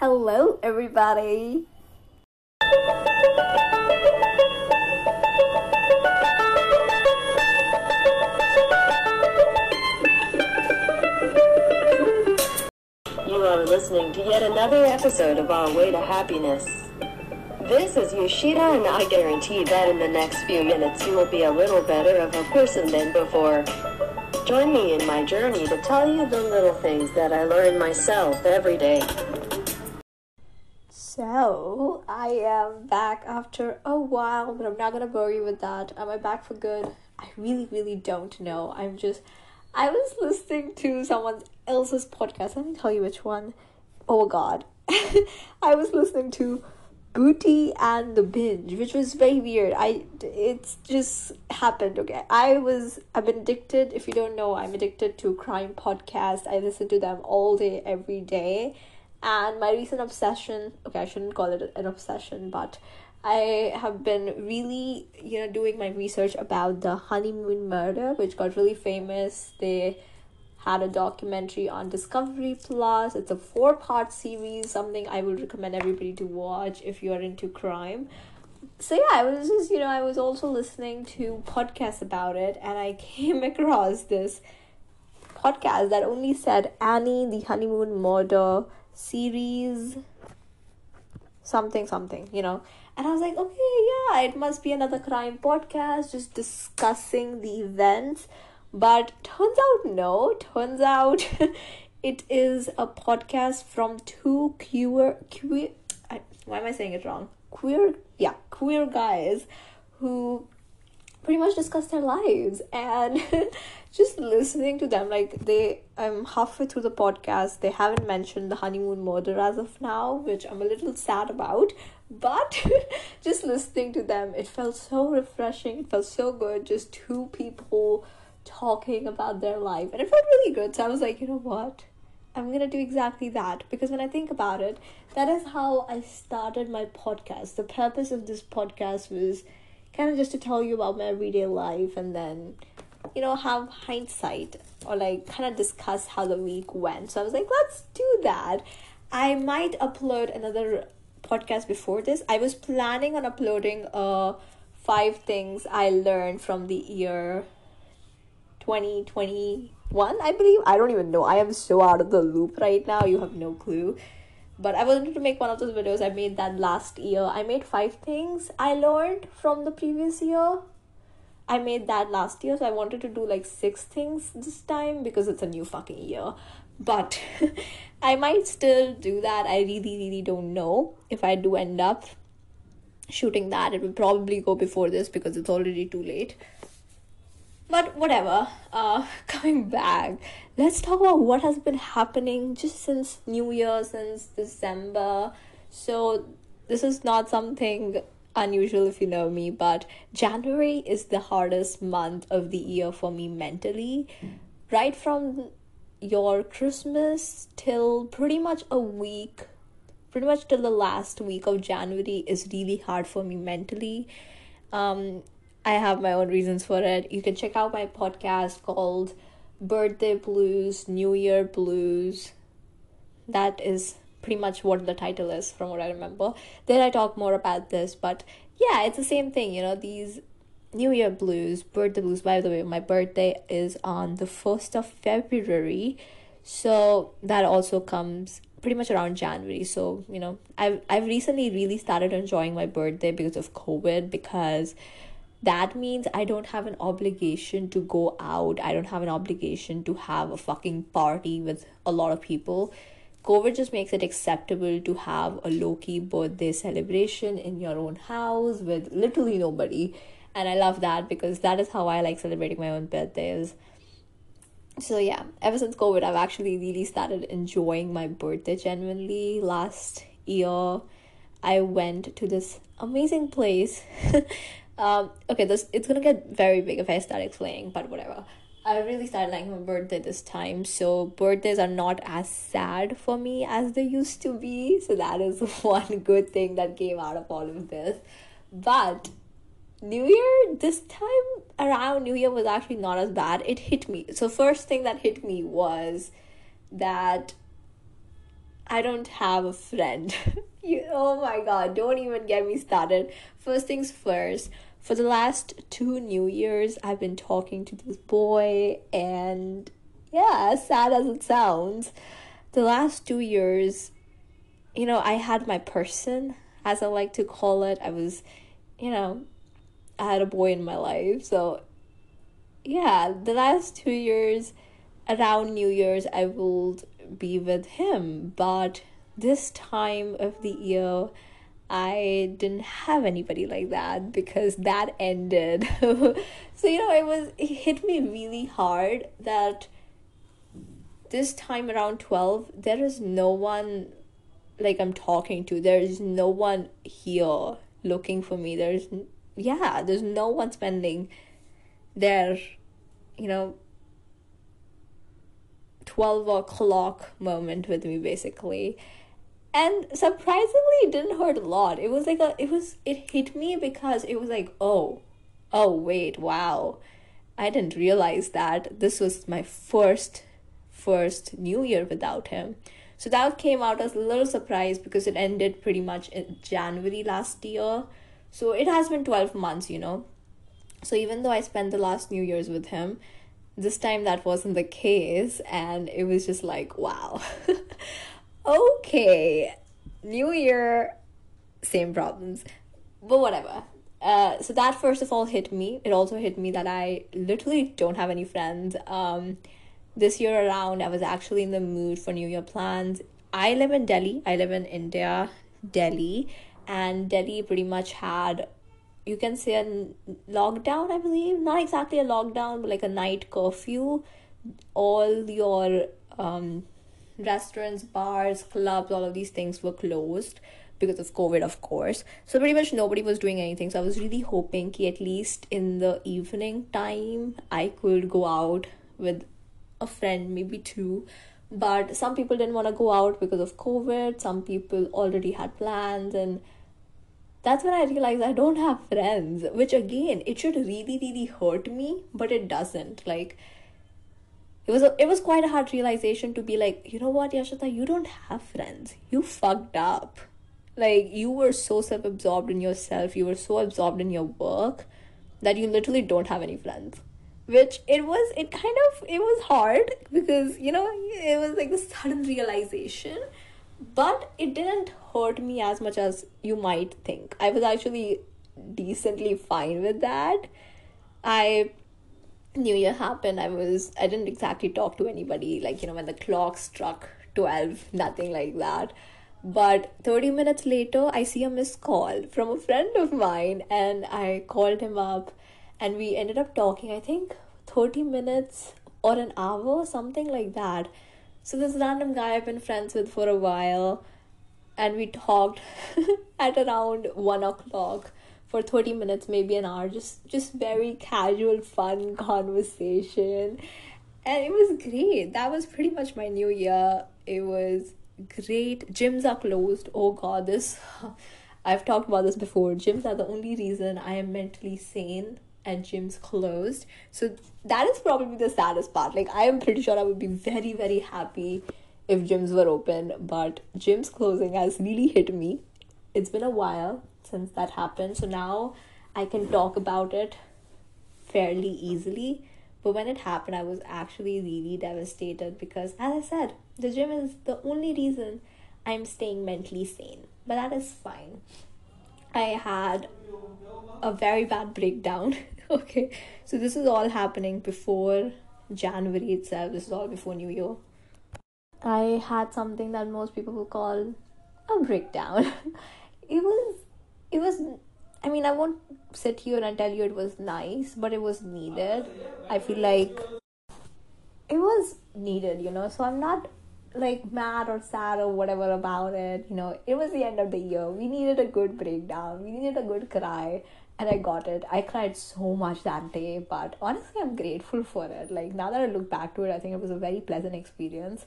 Hello, everybody. You are listening to yet another episode of Our Way to Happiness. This is Yoshida, and I guarantee that in the next few minutes you will be a little better of a person than before. Join me in my journey to tell you the little things that I learn myself every day. So, I am back after a while, but I'm not gonna bore you with that. Am I back for good? I really, really don't know. I'm just. I was listening to someone else's podcast. Let me tell you which one. Oh god. I was listening to Booty and the Binge, which was very weird. I it's just happened, okay. I was I've been addicted. If you don't know, I'm addicted to crime podcasts. I listen to them all day every day. And my recent obsession, okay, I shouldn't call it an obsession, but I have been really, you know, doing my research about the honeymoon murder, which got really famous. They had a documentary on Discovery Plus. It's a four part series, something I would recommend everybody to watch if you're into crime. So yeah, I was just, you know, I was also listening to podcasts about it and I came across this podcast that only said Annie the honeymoon murder series something something, you know. And I was like, okay, yeah, it must be another crime podcast just discussing the events but turns out, no. Turns out it is a podcast from two queer, queer, I, why am I saying it wrong? Queer, yeah, queer guys who pretty much discuss their lives and just listening to them like they i'm halfway through the podcast. They haven't mentioned the honeymoon murder as of now which i'm a little sad about but just listening to them it felt so refreshing. It felt so good just two people talking about their life and it felt really good. So i was like you know what? I'm gonna do exactly that. Because when i think about it that is how i started my podcast. The purpose of this podcast was kind of just to tell you about my everyday life and then you know have hindsight or like kind of discuss how the week went so i was like let's do that i might upload another podcast before this i was planning on uploading uh five things i learned from the year 2021, I believe. I don't even know. I am so out of the loop right now. You have no clue. But I wanted to make one of those videos. I made that last year. I made five things I learned from the previous year. I made that last year, so I wanted to do like six things this time because it's a new fucking year. But I might still do that. I really, really don't know if I do end up shooting that. It will probably go before this because it's already too late but whatever uh coming back let's talk about what has been happening just since new year since december so this is not something unusual if you know me but january is the hardest month of the year for me mentally right from your christmas till pretty much a week pretty much till the last week of january is really hard for me mentally um I have my own reasons for it. You can check out my podcast called Birthday Blues, New Year Blues. That is pretty much what the title is from what I remember. Then I talk more about this, but yeah, it's the same thing, you know, these New Year blues, birthday blues. By the way, my birthday is on the 1st of February. So that also comes pretty much around January. So, you know, I've I've recently really started enjoying my birthday because of COVID because that means I don't have an obligation to go out. I don't have an obligation to have a fucking party with a lot of people. COVID just makes it acceptable to have a low key birthday celebration in your own house with literally nobody. And I love that because that is how I like celebrating my own birthdays. So, yeah, ever since COVID, I've actually really started enjoying my birthday genuinely. Last year, I went to this amazing place Um, okay, this it's gonna get very big if I start explaining, but whatever. I really started liking my birthday this time, so birthdays are not as sad for me as they used to be. So that is one good thing that came out of all of this. But New Year this time around, New Year was actually not as bad. It hit me. So first thing that hit me was that I don't have a friend. you, oh my god, don't even get me started. First things first, for the last two New Years, I've been talking to this boy, and yeah, as sad as it sounds, the last two years, you know, I had my person, as I like to call it. I was, you know, I had a boy in my life. So, yeah, the last two years, around New Year's, I will be with him. But this time of the year, I didn't have anybody like that because that ended. so, you know, it was, it hit me really hard that this time around 12, there is no one like I'm talking to. There is no one here looking for me. There's, yeah, there's no one spending their, you know, 12 o'clock moment with me basically and surprisingly it didn't hurt a lot. It was like a it was it hit me because it was like oh oh wait wow. I didn't realize that this was my first first new year without him. So that came out as a little surprise because it ended pretty much in january last year. So it has been 12 months you know. So even though i spent the last new year's with him this time that wasn't the case and it was just like wow okay, new year, same problems. But whatever. Uh, so that first of all hit me. It also hit me that I literally don't have any friends. Um, this year around, I was actually in the mood for New Year plans. I live in Delhi. I live in India, Delhi, and Delhi pretty much had, you can say a lockdown. I believe not exactly a lockdown, but like a night curfew. All your um restaurants, bars, clubs, all of these things were closed because of COVID, of course. So pretty much nobody was doing anything. So I was really hoping that at least in the evening time I could go out with a friend, maybe two. But some people didn't want to go out because of COVID. Some people already had plans and that's when I realized I don't have friends, which again, it should really, really hurt me, but it doesn't. Like, it was a, it was quite a hard realization to be like you know what Yashita you don't have friends. You fucked up. Like you were so self-absorbed in yourself. You were so absorbed in your work that you literally don't have any friends. Which it was it kind of it was hard because you know it was like a sudden realization but it didn't hurt me as much as you might think. I was actually decently fine with that. I new year happened i was i didn't exactly talk to anybody like you know when the clock struck 12 nothing like that. But 30 minutes later i see a missed call from a friend of mine and i called him up and we ended up talking i think 30 minutes or an hour something like that. So this random guy i've been friends with for a while and we talked at around one o'clock for 30 minutes maybe an hour just just very casual fun conversation. And it was great. That was pretty much my new year. It was great. Gyms are closed. Oh god this i've talked about this before. Gyms are the only reason i am mentally sane and gyms closed. So that is probably the saddest part. Like i am pretty sure i would be very very happy if gyms were open but gyms closing has really hit me. It's been a while since that happened. So now I can talk about it fairly easily. But when it happened, I was actually really devastated because, as I said, the gym is the only reason I'm staying mentally sane. But that is fine. I had a very bad breakdown. okay, so this is all happening before January itself. This is all before New Year. I had something that most people would call a breakdown. it was it was I mean, I won't sit here and tell you it was nice, but it was needed. I feel like it was needed, you know. So I'm not like mad or sad or whatever about it. You know, it was the end of the year. We needed a good breakdown. We needed a good cry, and I got it. I cried so much that day, but honestly, I'm grateful for it. Like now that I look back to it, I think it was a very pleasant experience.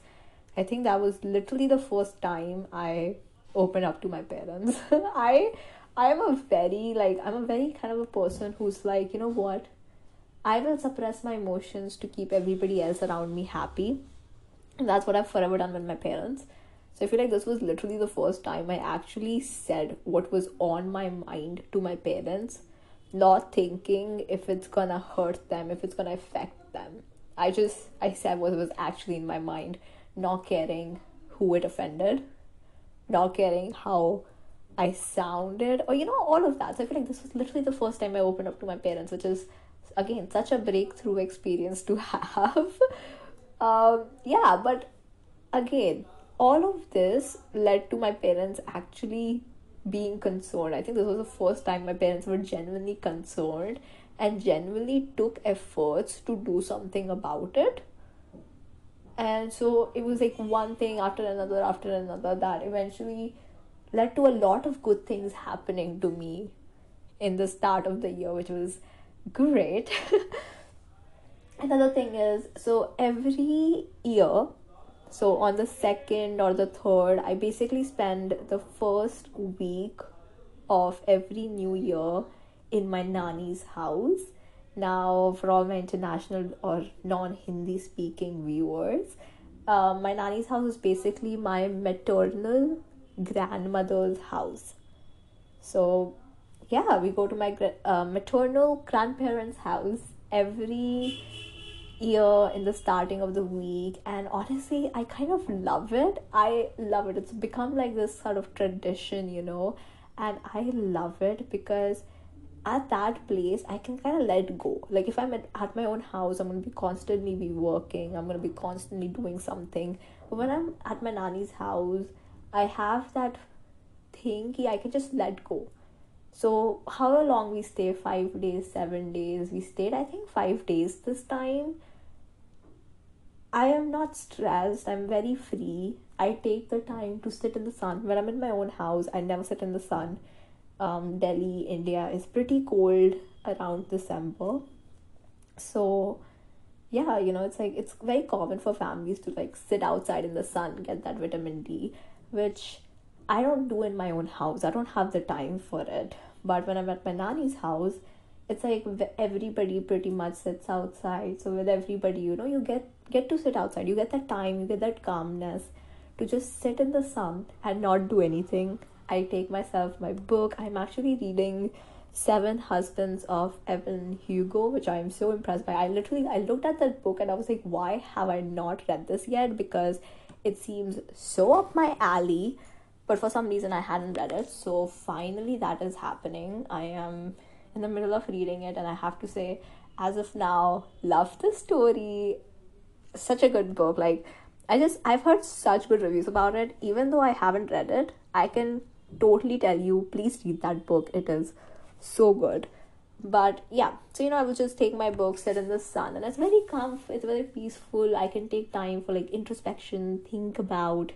I think that was literally the first time I opened up to my parents. I I'm a very like I'm a very kind of a person who's like, you know what? I will suppress my emotions to keep everybody else around me happy. And that's what I've forever done with my parents. So I feel like this was literally the first time I actually said what was on my mind to my parents, not thinking if it's gonna hurt them, if it's gonna affect them. I just I said what was actually in my mind, not caring who it offended, not caring how I sounded, or you know, all of that. So I feel like this was literally the first time I opened up to my parents, which is again such a breakthrough experience to have. um, yeah, but again, all of this led to my parents actually being concerned. I think this was the first time my parents were genuinely concerned and genuinely took efforts to do something about it. And so it was like one thing after another after another that eventually led to a lot of good things happening to me in the start of the year, which was great. Another thing is so every year, so on the second or the third, I basically spend the first week of every new year in my nani's house. Now, for all my international or non Hindi speaking viewers, uh, my nani's house is basically my maternal grandmother's house. So, yeah, we go to my uh, maternal grandparents' house every year in the starting of the week, and honestly, I kind of love it. I love it. It's become like this sort of tradition, you know, and I love it because at that place i can kind of let go like if i'm at, at my own house i'm to be constantly be working i'm to be constantly doing something but when i'm at my nani's house I have that thing I can just let go. So how long we stay? Five days, seven days. We stayed I think five days this time. I am not stressed. I'm very free. I take the time to sit in the sun. When I'm in my own house, I never sit in the sun. Um, Delhi, India is pretty cold around December. So yeah, you know, it's like it's very common for families to like sit outside in the sun, get that vitamin D which I don't do in my own house. I don't have the time for it. But when I'm at my nani's house, it's like everybody pretty much sits outside. So with everybody, you know, you get get to sit outside. You get that time. You get that calmness to just sit in the sun and not do anything. I take myself my book. I'm actually reading Seven Husbands of Evelyn Hugo, which I am so impressed by. I literally I looked at that book and I was like, why have I not read this yet? Because it seems so up my alley, but for some reason I hadn't read it. So finally, that is happening. I am in the middle of reading it, and I have to say, as of now, love the story. Such a good book. Like, I just, I've heard such good reviews about it. Even though I haven't read it, I can totally tell you, please read that book. It is so good but yeah. So you know i will just take my book sit in the sun and it's very comf it's very peaceful. I can take time for like introspection think about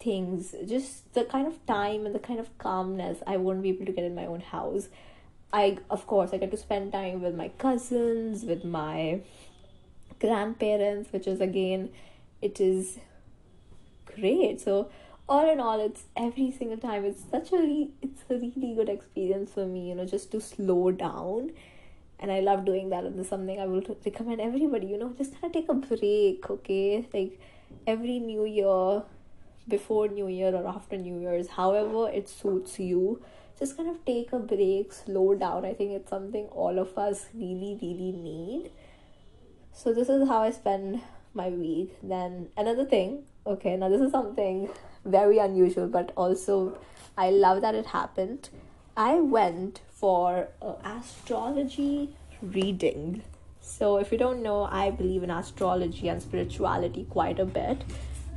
things. Just the kind of time and the kind of calmness i won't be able to get in my own house. I of course i get to spend time with my cousins with my grandparents which is again it is great. So all in all it's every single time it's such a re- it's a really good experience for me you know just to slow down. And i love doing that and it's something i will recommend everybody you know just kind of take a break okay? Like every new year before new year or after new year's however it suits you just kind of take a break slow down. I think it's something all of us really really need. So this is how i spend my week. Then another thing okay now this is something very unusual, but also I love that it happened. I went for an astrology reading. So, if you don't know, I believe in astrology and spirituality quite a bit.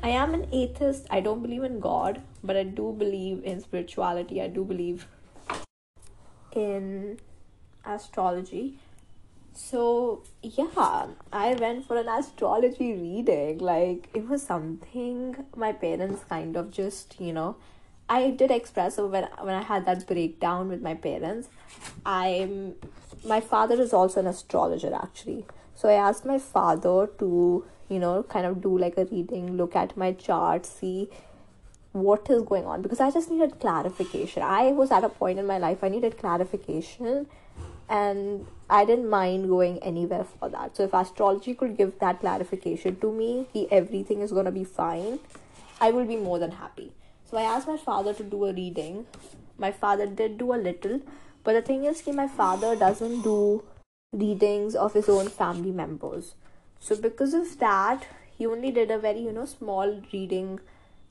I am an atheist. I don't believe in God, but I do believe in spirituality. I do believe in astrology. So, yeah, I went for an astrology reading. Like, it was something my parents kind of just, you know, I did express when when I had that breakdown with my parents, I'm my father is also an astrologer actually. So I asked my father to, you know, kind of do like a reading, look at my chart, see what is going on because I just needed clarification. I was at a point in my life I needed clarification and I didn't mind going anywhere for that. So if astrology could give that clarification to me, everything is gonna be fine. I will be more than happy. So I asked my father to do a reading. My father did do a little, but the thing is, ki my father doesn't do readings of his own family members. So because of that, he only did a very you know small reading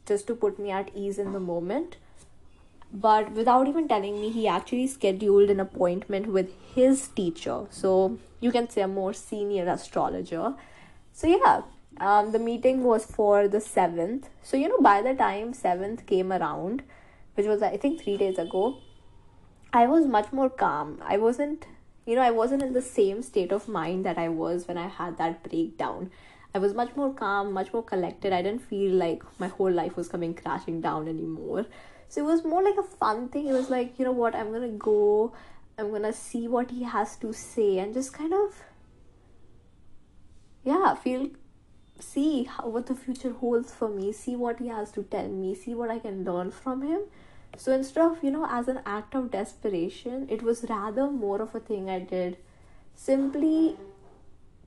just to put me at ease in the moment. But without even telling me, he actually scheduled an appointment with his teacher. So you can say a more senior astrologer. So yeah, um, the meeting was for the 7th. So you know, by the time 7th came around, which was I think three days ago, I was much more calm. I wasn't, you know, I wasn't in the same state of mind that I was when I had that breakdown. I was much more calm, much more collected. I didn't feel like my whole life was coming crashing down anymore. So it was more like a fun thing. It was like, you know what, I'm gonna go, I'm gonna see what he has to say, and just kind of, yeah, feel, see how, what the future holds for me, see what he has to tell me, see what I can learn from him. So instead of, you know, as an act of desperation, it was rather more of a thing I did simply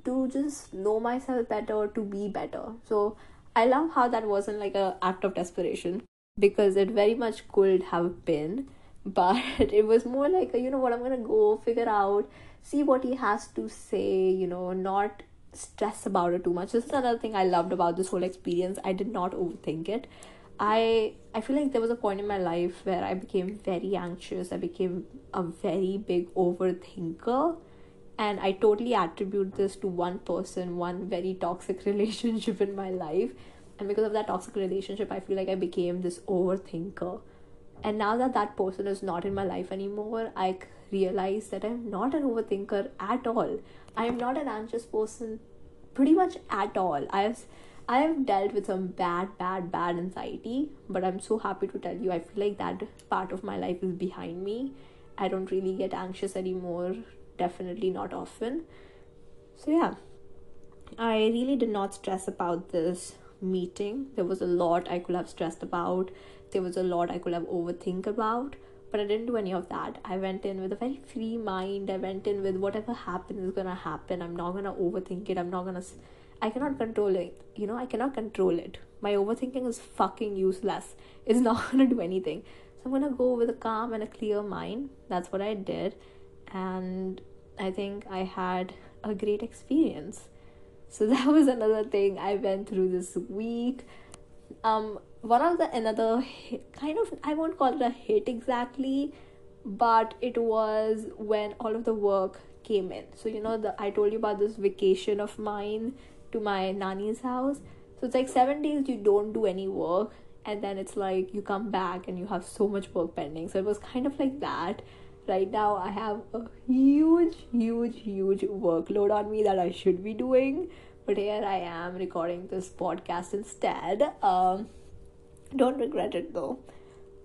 to just know myself better, to be better. So I love how that wasn't like a act of desperation because it very much could have been, but it was more like you know what I'm gonna go figure out, see what he has to say, you know, not stress about it too much. This is another thing I loved about this whole experience. I did not overthink it. I I feel like there was a point in my life where I became very anxious. I became a very big overthinker and I totally attribute this to one person, one very toxic relationship in my life. And because of that toxic relationship, I feel like I became this overthinker. And now that that person is not in my life anymore, I realize that I'm not an overthinker at all. I am not an anxious person pretty much at all. I've I have dealt with some bad, bad, bad anxiety, but I'm so happy to tell you I feel like that part of my life is behind me. I don't really get anxious anymore definitely not often. So, yeah, I really did not stress about this meeting. There was a lot I could have stressed about, there was a lot I could have overthink about. But I didn't do any of that. I went in with a very free mind. I went in with whatever happens is gonna happen. I'm not gonna overthink it. I'm not gonna. I cannot control it. You know, I cannot control it. My overthinking is fucking useless. It's not gonna do anything. So I'm gonna go with a calm and a clear mind. That's what I did. And I think I had a great experience. So that was another thing I went through this week. Um, one of the another kind of I won't call it a hit exactly, but it was when all of the work came in. So you know the I told you about this vacation of mine to my nani's house. So it's like seven days you don't do any work, and then it's like you come back and you have so much work pending. So it was kind of like that right now i have a huge huge huge workload on me that i should be doing. But here i am recording this podcast instead. Um don't regret it though.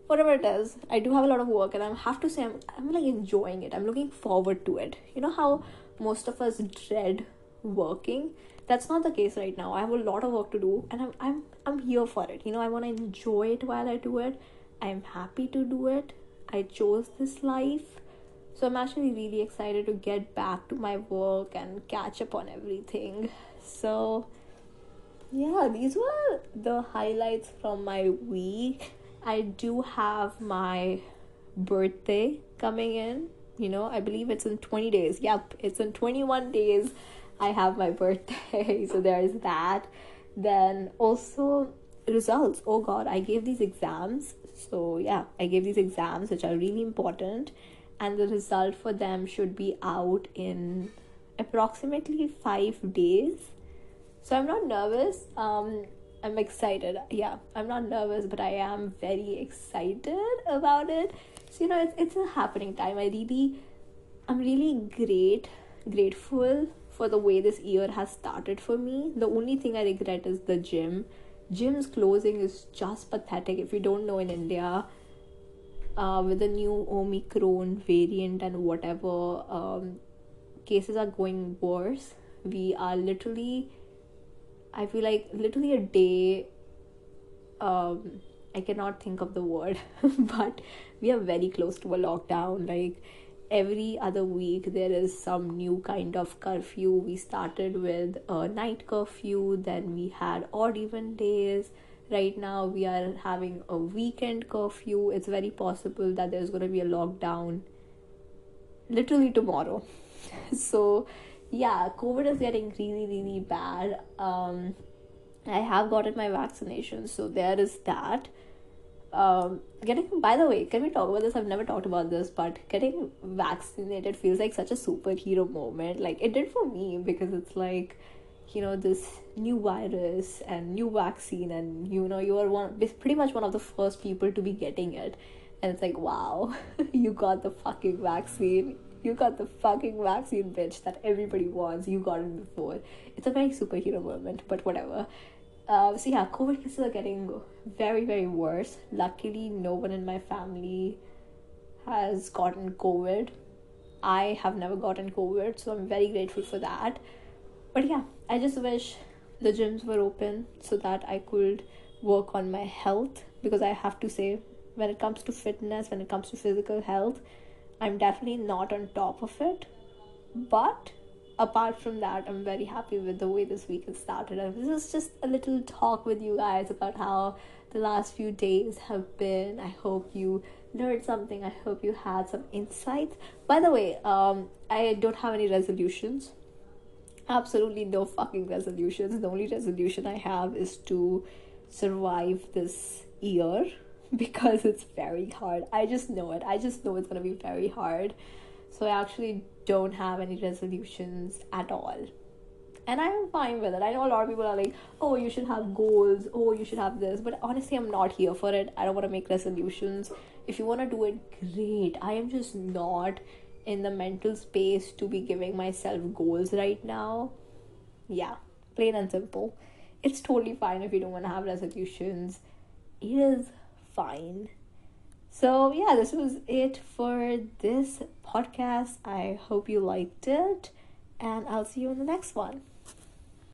Whatever it is i do have a lot of work and i have to say I'm, I'm like enjoying it. I'm looking forward to it. You know how most of us dread working? That's not the case right now. I have a lot of work to do and i'm i'm, I'm here for it. You know i want to enjoy it while i do it. I'm happy to do it I chose this life. So I'm actually really excited to get back to my work and catch up on everything. So, yeah, these were the highlights from my week. I do have my birthday coming in. You know, I believe it's in 20 days. Yep, it's in 21 days. I have my birthday. so there's that. Then also results. Oh god, I gave these exams so yeah i gave these exams which are really important and the result for them should be out in approximately five days. So i'm not nervous. Um i'm excited. Yeah i'm not nervous but i am very excited about it. So you know it's, it's a happening time. I really i'm really great grateful for the way this year has started for me. The only thing i regret is the gym gyms closing is just pathetic. If you don't know in india uh, with the new omicron variant and whatever um, cases are going worse we are literally i feel like literally a day um, i cannot think of the word but we are very close to a lockdown. Like every other week there is some new kind of curfew. We started with a night curfew then we had odd even days. Right now we are having a weekend curfew. It's very possible that there's going to be a lockdown literally tomorrow. So yeah covid is getting really really bad. Um i have gotten my vaccination so there is that um getting by the way can we talk about this? I've never talked about this but getting vaccinated feels like such a superhero moment. Like it did for me because it's like you know this new virus and new vaccine and you know you are one pretty much one of the first people to be getting it. And it's like wow you got the fucking vaccine. You got the fucking vaccine bitch that everybody wants. You got it before. It's a very superhero moment but whatever uh, so yeah covid cases are getting very very worse. Luckily no one in my family has gotten covid. I have never gotten covid so i'm very grateful for that. But yeah i just wish the gyms were open so that i could work on my health because i have to say when it comes to fitness when it comes to physical health i'm definitely not on top of it. But apart from that i'm very happy with the way this week has started and this is just a little talk with you guys about how the last few days have been i hope you learned something i hope you had some insights by the way um i don't have any resolutions absolutely no fucking resolutions. The only resolution I have is to survive this year because it's very hard. I just know it. I just know it's gonna be very hard. So I actually don't have any resolutions at all. And I'm fine with it. I know a lot of people are like, oh, you should have goals. Oh, you should have this. But honestly, I'm not here for it. I don't want to make resolutions. If you want to do it, great. I am just not in the mental space to be giving myself goals right now. Yeah, plain and simple. It's totally fine if you don't want to have resolutions. It is fine. So, yeah, this was it for this podcast. I hope you liked it, and I'll see you in the next one.